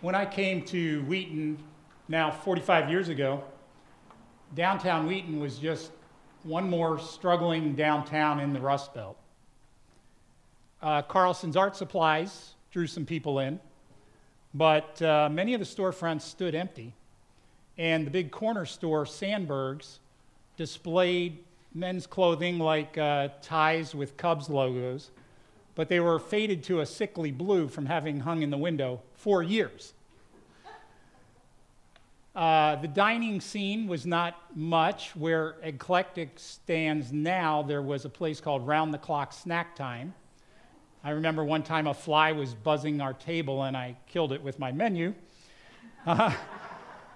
When I came to Wheaton now 45 years ago, downtown Wheaton was just one more struggling downtown in the Rust Belt. Uh, Carlson's Art Supplies drew some people in, but uh, many of the storefronts stood empty. And the big corner store, Sandberg's, displayed men's clothing like uh, ties with Cubs logos, but they were faded to a sickly blue from having hung in the window for years. Uh, the dining scene was not much. Where Eclectic stands now, there was a place called Round the Clock Snack Time. I remember one time a fly was buzzing our table and I killed it with my menu. Uh,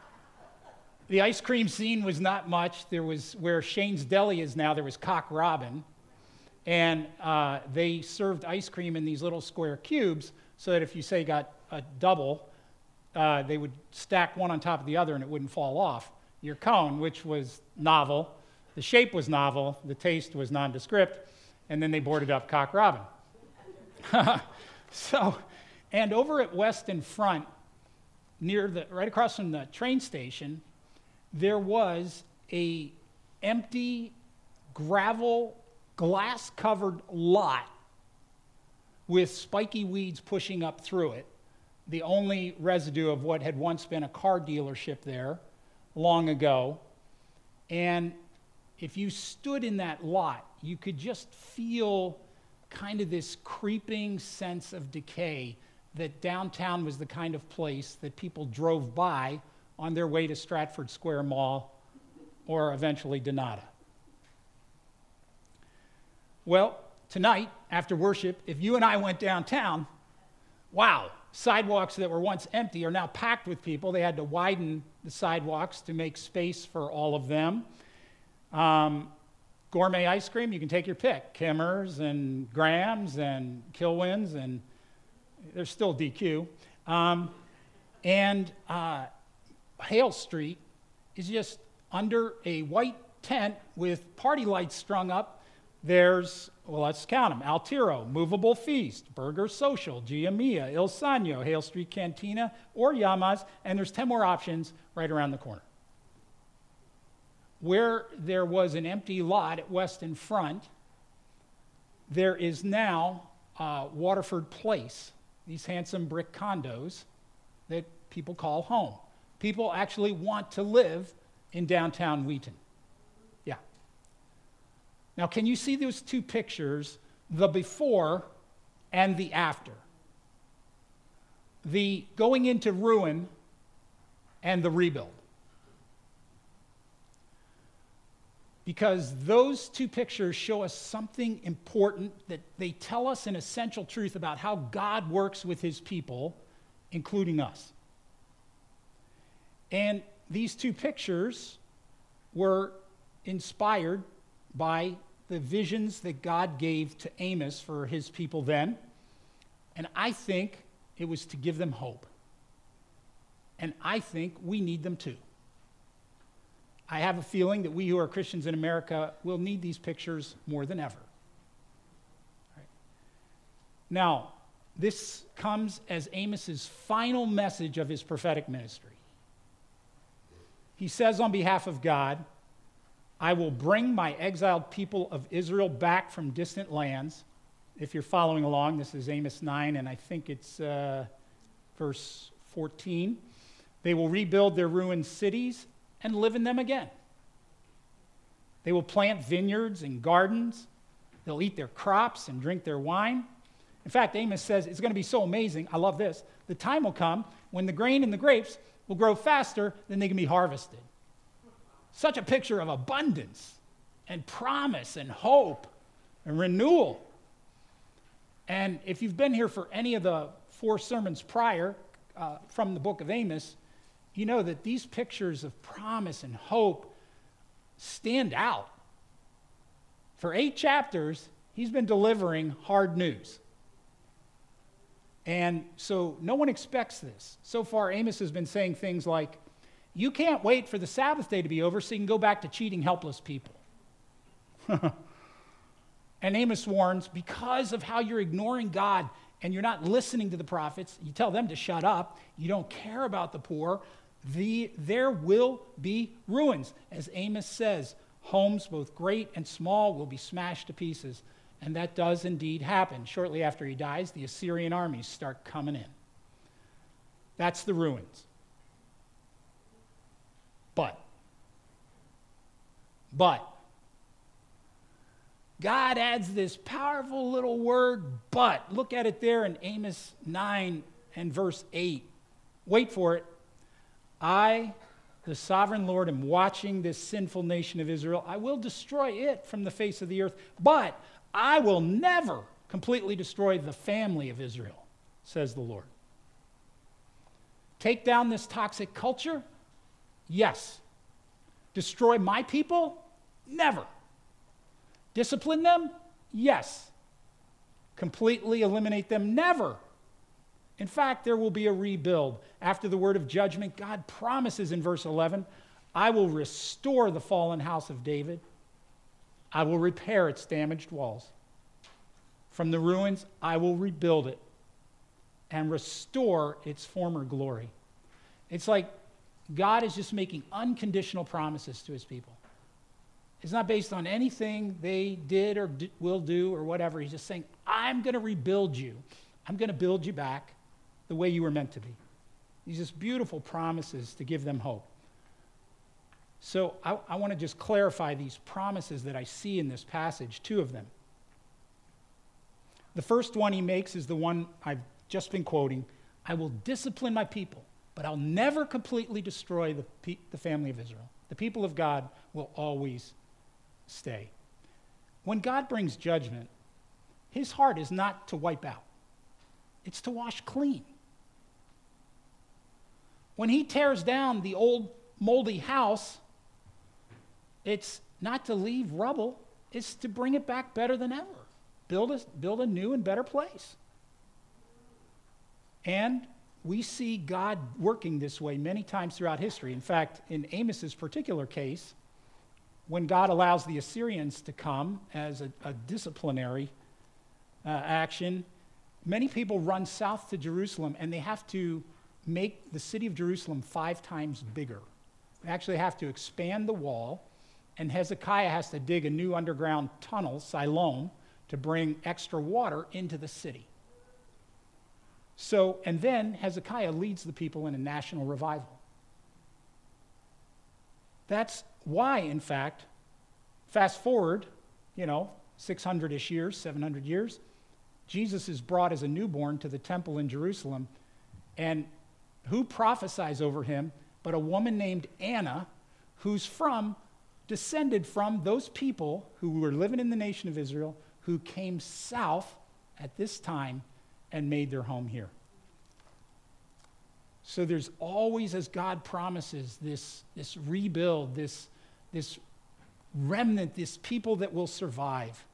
the ice cream scene was not much. There was where Shane's Deli is now, there was Cock Robin. And uh, they served ice cream in these little square cubes so that if you say got a double, uh, they would stack one on top of the other and it wouldn't fall off. Your cone, which was novel, the shape was novel, the taste was nondescript, and then they boarded up Cock Robin. so, and over at West in Front, near the, right across from the train station, there was a empty gravel glass covered lot with spiky weeds pushing up through it the only residue of what had once been a car dealership there long ago. And if you stood in that lot, you could just feel kind of this creeping sense of decay that downtown was the kind of place that people drove by on their way to Stratford Square Mall or eventually Danada. Well, tonight, after worship, if you and I went downtown, wow, sidewalks that were once empty are now packed with people. They had to widen the sidewalks to make space for all of them. Um, gourmet ice cream, you can take your pick Kimmer's and Graham's and Kilwins, and there's still DQ. Um, and uh, Hale Street is just under a white tent with party lights strung up there's, well, let's count them Altiro, Movable Feast, Burger Social, Gia Mia, Il Sogno, Hale Street Cantina, or Yamas, and there's 10 more options right around the corner. Where there was an empty lot at West in Front, there is now uh, Waterford Place, these handsome brick condos that people call home. People actually want to live in downtown Wheaton. Now, can you see those two pictures, the before and the after? The going into ruin and the rebuild. Because those two pictures show us something important that they tell us an essential truth about how God works with his people, including us. And these two pictures were inspired by the visions that God gave to Amos for his people then. And I think it was to give them hope. And I think we need them too. I have a feeling that we who are Christians in America will need these pictures more than ever. Right. Now, this comes as Amos's final message of his prophetic ministry. He says on behalf of God, I will bring my exiled people of Israel back from distant lands. If you're following along, this is Amos 9, and I think it's uh, verse 14. They will rebuild their ruined cities and live in them again. They will plant vineyards and gardens. They'll eat their crops and drink their wine. In fact, Amos says it's going to be so amazing. I love this. The time will come when the grain and the grapes will grow faster than they can be harvested. Such a picture of abundance and promise and hope and renewal. And if you've been here for any of the four sermons prior uh, from the book of Amos, you know that these pictures of promise and hope stand out. For eight chapters, he's been delivering hard news. And so no one expects this. So far, Amos has been saying things like, you can't wait for the Sabbath day to be over so you can go back to cheating helpless people. and Amos warns because of how you're ignoring God and you're not listening to the prophets, you tell them to shut up, you don't care about the poor, the, there will be ruins. As Amos says, homes, both great and small, will be smashed to pieces. And that does indeed happen. Shortly after he dies, the Assyrian armies start coming in. That's the ruins. But, but, God adds this powerful little word, but. Look at it there in Amos 9 and verse 8. Wait for it. I, the sovereign Lord, am watching this sinful nation of Israel. I will destroy it from the face of the earth, but I will never completely destroy the family of Israel, says the Lord. Take down this toxic culture? Yes. Destroy my people? Never. Discipline them? Yes. Completely eliminate them? Never. In fact, there will be a rebuild. After the word of judgment, God promises in verse 11, I will restore the fallen house of David. I will repair its damaged walls. From the ruins, I will rebuild it and restore its former glory. It's like God is just making unconditional promises to his people. It's not based on anything they did or d- will do or whatever. He's just saying, I'm going to rebuild you. I'm going to build you back the way you were meant to be. These just beautiful promises to give them hope. So I, I want to just clarify these promises that I see in this passage, two of them. The first one he makes is the one I've just been quoting I will discipline my people, but I'll never completely destroy the, pe- the family of Israel. The people of God will always stay. When God brings judgment, his heart is not to wipe out, it's to wash clean. When he tears down the old moldy house, it's not to leave rubble, it's to bring it back better than ever. Build a, build a new and better place. And we see God working this way many times throughout history. In fact, in Amos's particular case, when God allows the Assyrians to come as a, a disciplinary uh, action, many people run south to Jerusalem and they have to make the city of Jerusalem five times bigger. They actually have to expand the wall, and Hezekiah has to dig a new underground tunnel, Siloam, to bring extra water into the city. So, and then Hezekiah leads the people in a national revival. That's why, in fact, fast forward, you know, 600 ish years, 700 years, Jesus is brought as a newborn to the temple in Jerusalem, and who prophesies over him but a woman named Anna, who's from, descended from those people who were living in the nation of Israel, who came south at this time and made their home here. So there's always, as God promises, this, this rebuild, this, this remnant, this people that will survive.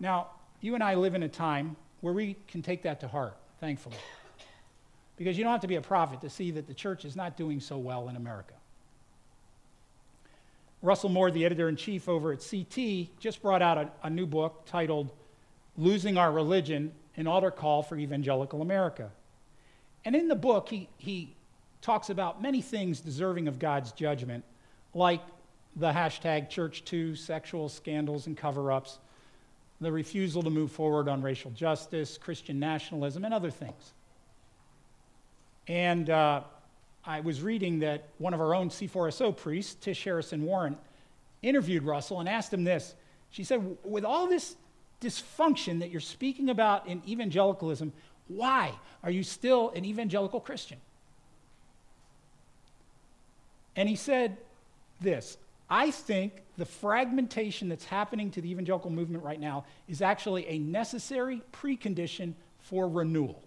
Now, you and I live in a time where we can take that to heart, thankfully. Because you don't have to be a prophet to see that the church is not doing so well in America. Russell Moore, the editor in chief over at CT, just brought out a, a, new book titled Losing Our Religion An Altar Call for Evangelical America. And in the book, he, he talks about many things deserving of God's judgment, like the hashtag ChurchToo, sexual scandals and cover ups, the refusal to move forward on racial justice, Christian nationalism, and other things. And uh, I was reading that one of our own C4SO priests, Tish Harrison Warren, interviewed Russell and asked him this. She said, With all this dysfunction that you're speaking about in evangelicalism, why are you still an evangelical Christian? And he said this I think the fragmentation that's happening to the evangelical movement right now is actually a necessary precondition for renewal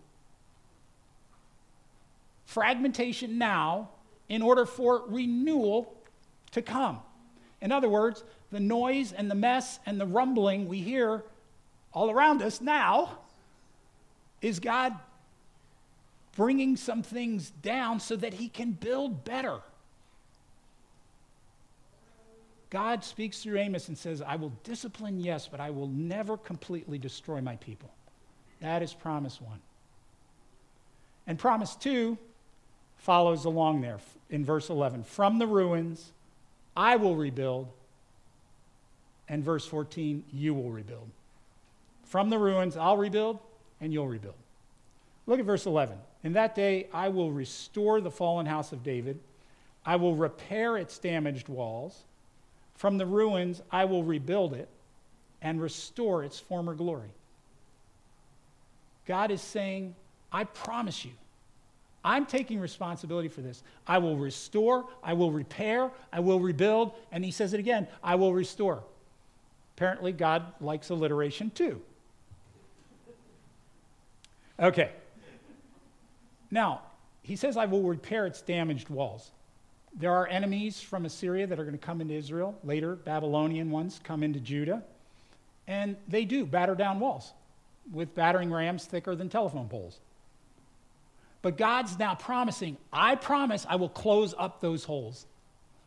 fragmentation now in order for renewal to come. In other words, the noise and the mess and the rumbling we hear all around us now is God bringing some things down so that He can build better. God speaks through Amos and says, I will discipline, yes, but I will never completely destroy my people. That is promise one. And promise two follows along there in verse 11. From the ruins, I will rebuild. And verse 14, you will rebuild. From the ruins, I'll rebuild, and you'll rebuild. Look at verse 11. In that day, I will restore the fallen house of David. I will repair its damaged walls. From the ruins, I will rebuild it and restore its former glory. God is saying, I promise you, I'm taking responsibility for this. I will restore, I will repair, I will rebuild, and he says it again I will restore. Apparently, God likes alliteration too. Okay. Now, he says, I will repair its damaged walls. There are enemies from Assyria that are going to come into Israel. Later, Babylonian ones come into Judah. And they do batter down walls with battering rams thicker than telephone poles. But God's now promising, I promise I will close up those holes.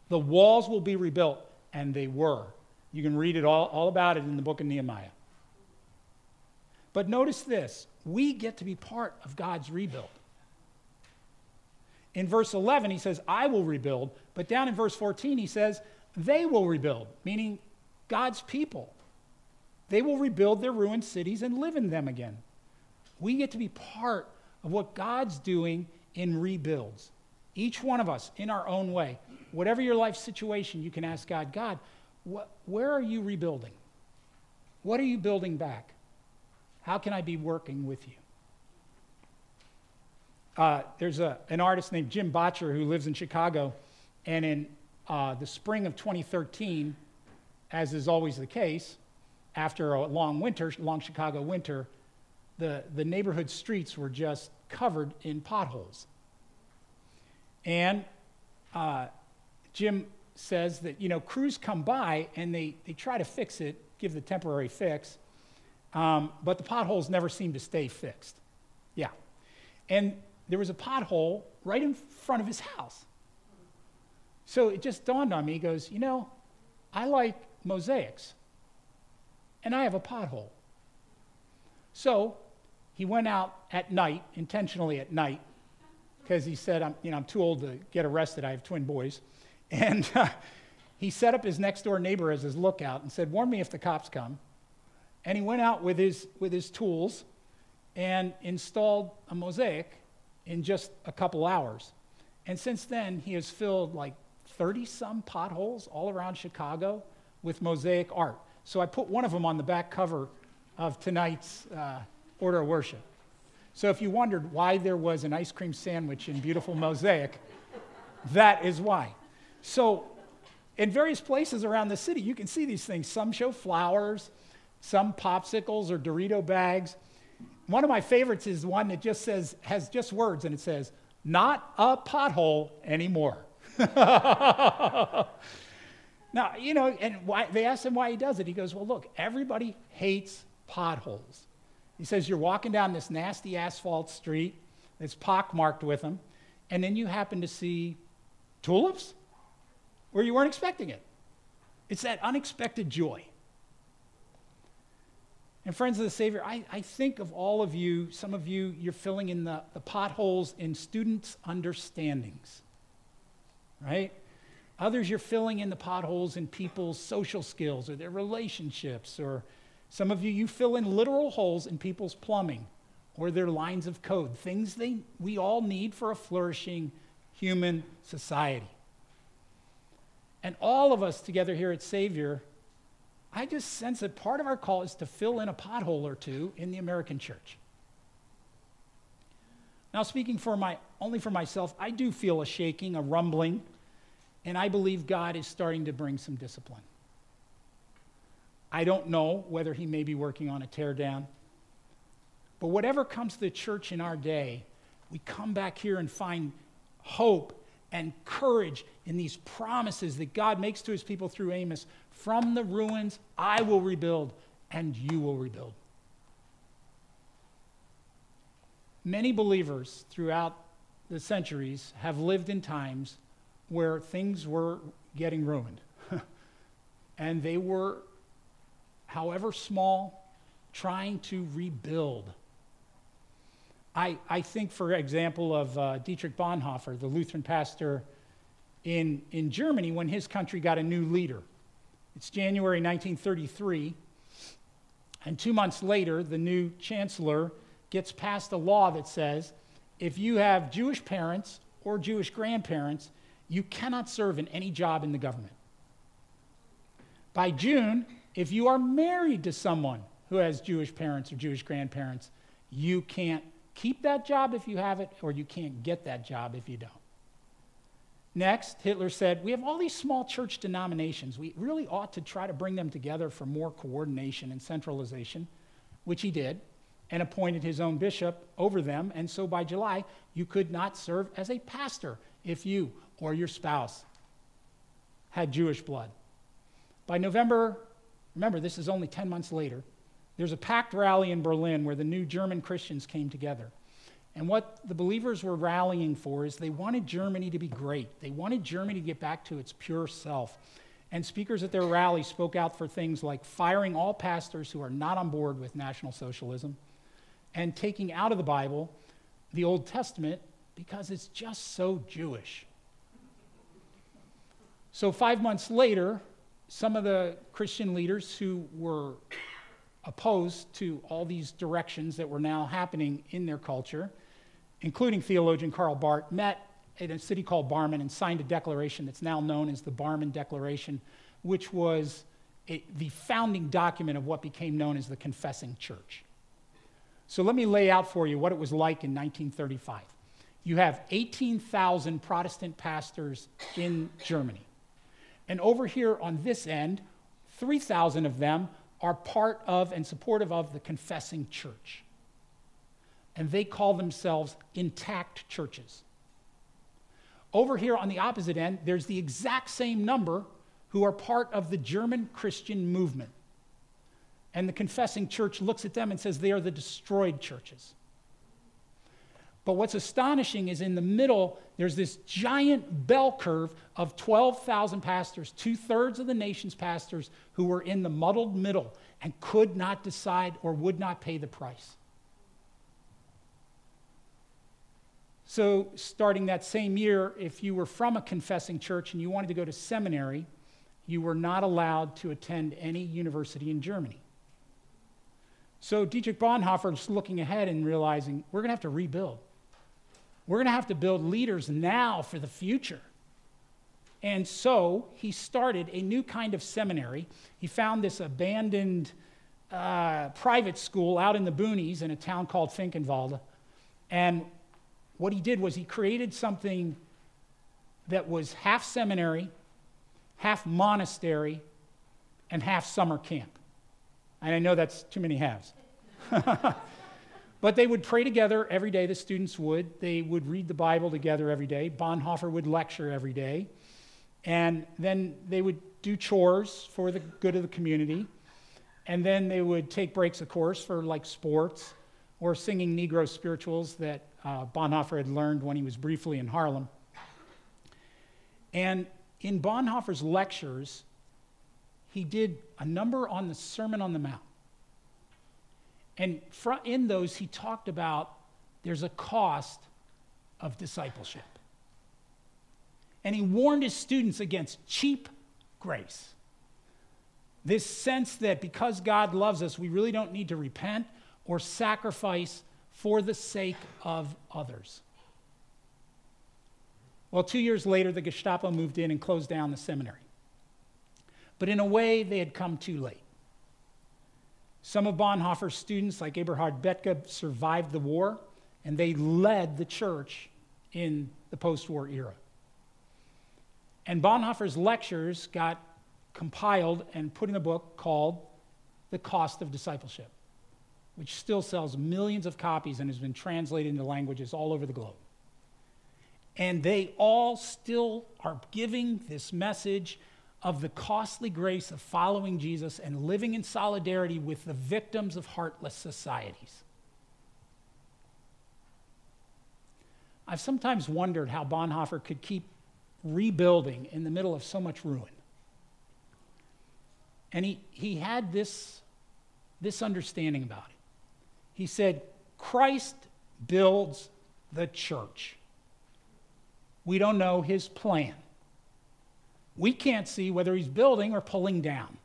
The walls will be rebuilt, and they were. You can read it all, all about it in the book of Nehemiah. But notice this we get to be part of God's rebuild. In verse 11, he says, I will rebuild. But down in verse 14, he says, they will rebuild, meaning God's people. They will rebuild their ruined cities and live in them again. We get to be part of what God's doing in rebuilds. Each one of us, in our own way. Whatever your life situation, you can ask God, God, what, where are you rebuilding? What are you building back? How can I be working with you? Uh, there's a, an artist named Jim Bachor who lives in Chicago, and in uh, the spring of 2013, as is always the case, after a long winter, long Chicago winter, the, the neighborhood streets were just covered in potholes. And uh, Jim says that, you know, crews come by and they, they try to fix it, give the temporary fix, um, but the potholes never seem to stay fixed. Yeah. And there was a pothole right in front of his house. So it just dawned on me. He goes, You know, I like mosaics, and I have a pothole. So he went out at night, intentionally at night, because he said, I'm, you know, I'm too old to get arrested. I have twin boys. And uh, he set up his next door neighbor as his lookout and said, Warn me if the cops come. And he went out with his, with his tools and installed a mosaic in just a couple hours. And since then, he has filled like 30 some potholes all around Chicago with mosaic art. So I put one of them on the back cover of tonight's uh, order of worship. So if you wondered why there was an ice cream sandwich in beautiful mosaic, that is why. So in various places around the city, you can see these things. Some show flowers, some popsicles or Dorito bags. One of my favorites is one that just says, has just words, and it says, not a pothole anymore. now, you know, and why, they asked him why he does it. He goes, Well, look, everybody hates potholes. He says, You're walking down this nasty asphalt street that's pockmarked with them, and then you happen to see tulips where you weren't expecting it. It's that unexpected joy. And friends of the Savior, I, I think of all of you, some of you, you're filling in the, the potholes in students' understandings, right? Others, you're filling in the potholes in people's social skills or their relationships. Or some of you, you fill in literal holes in people's plumbing or their lines of code, things they, we all need for a flourishing human society. And all of us together here at Savior I just sense that part of our call is to fill in a pothole or two in the American church. Now, speaking for my, only for myself, I do feel a shaking, a rumbling, and I believe God is starting to bring some discipline. I don't know whether He may be working on a teardown, but whatever comes to the church in our day, we come back here and find hope and courage in these promises that God makes to his people through Amos from the ruins, I will rebuild, and you will rebuild. Many believers throughout the centuries have lived in times where things were getting ruined. and they were, however small, trying to rebuild I, I think, for example, of uh, Dietrich Bonhoeffer, the Lutheran pastor in, in Germany when his country got a new leader. It's January 1933, and two months later, the new chancellor gets passed a law that says if you have Jewish parents or Jewish grandparents, you cannot serve in any job in the government. By June, if you are married to someone who has Jewish parents or Jewish grandparents, you can't keep that job if you have it, or you can't get that job if you don't. Next, Hitler said, We have all these small church denominations. We really ought to try to bring them together for more coordination and centralization, which he did, and appointed his own bishop over them. And so by July, you could not serve as a pastor if you or your spouse had Jewish blood. By November, remember, this is only 10 months later, there's a packed rally in Berlin where the new German Christians came together. And what the believers were rallying for is they wanted Germany to be great. They wanted Germany to get back to its pure self. And speakers at their rally spoke out for things like firing all pastors who are not on board with National Socialism and taking out of the Bible the Old Testament because it's just so Jewish. So, five months later, some of the Christian leaders who were opposed to all these directions that were now happening in their culture, including theologian Karl Barth, met in a city called Barmen and signed a declaration that's now known as the Barmen Declaration, which was a, the founding document of what became known as the Confessing Church. So let me lay out for you what it was like in 1935. You have 18,000 Protestant pastors in Germany. And over here on this end, 3,000 of them are part of and supportive of the confessing church. And they call themselves intact churches. Over here on the opposite end, there's the exact same number who are part of the German Christian movement. And the confessing church looks at them and says they are the destroyed churches. But what's astonishing is in the middle, there's this giant bell curve of 12,000 pastors, two thirds of the nation's pastors, who were in the muddled middle and could not decide or would not pay the price. So, starting that same year, if you were from a confessing church and you wanted to go to seminary, you were not allowed to attend any university in Germany. So, Dietrich Bonhoeffer is looking ahead and realizing we're going to have to rebuild. We're going to have to build leaders now for the future. And so he started a new kind of seminary. He found this abandoned uh, private school out in the boonies in a town called Finkenwalde. And what he did was he created something that was half seminary, half monastery, and half summer camp. And I know that's too many halves. But they would pray together every day, the students would. They would read the Bible together every day. Bonhoeffer would lecture every day. And then they would do chores for the good of the community. And then they would take breaks, of course, for like sports or singing Negro spirituals that uh, Bonhoeffer had learned when he was briefly in Harlem. And in Bonhoeffer's lectures, he did a number on the Sermon on the Mount. And in those, he talked about there's a cost of discipleship. And he warned his students against cheap grace. This sense that because God loves us, we really don't need to repent or sacrifice for the sake of others. Well, two years later, the Gestapo moved in and closed down the seminary. But in a way, they had come too late. Some of Bonhoeffer's students, like Eberhard Bethge, survived the war, and they led the church in the post war era. And Bonhoeffer's lectures got compiled and put in a book called The Cost of Discipleship, which still sells millions of copies and has been translated into languages all over the globe. And they all still are giving this message of the costly grace of following Jesus and living in solidarity with the victims of heartless societies. I've sometimes wondered how Bonhoeffer could keep rebuilding in the middle of so much ruin. And he, he had this, this understanding about it. He said, Christ builds the church. We don't know his plan. We can't see whether he's building or pulling down.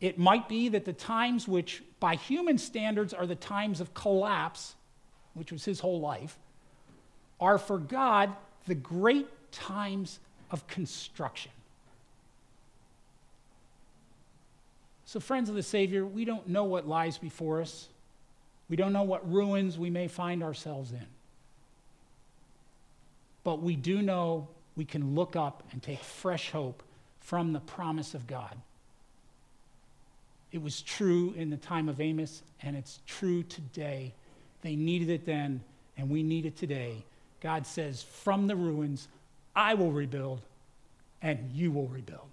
It might be that the times which, by human standards, are the times of collapse, which was his whole life, are for God the great times of construction. So, friends of the Savior, we don't know what lies before us. We don't know what ruins we may find ourselves in. But we do know we can look up and take fresh hope from the promise of God. It was true in the time of Amos, and it's true today. They needed it then, and we need it today. God says, From the ruins, I will rebuild, and you will rebuild.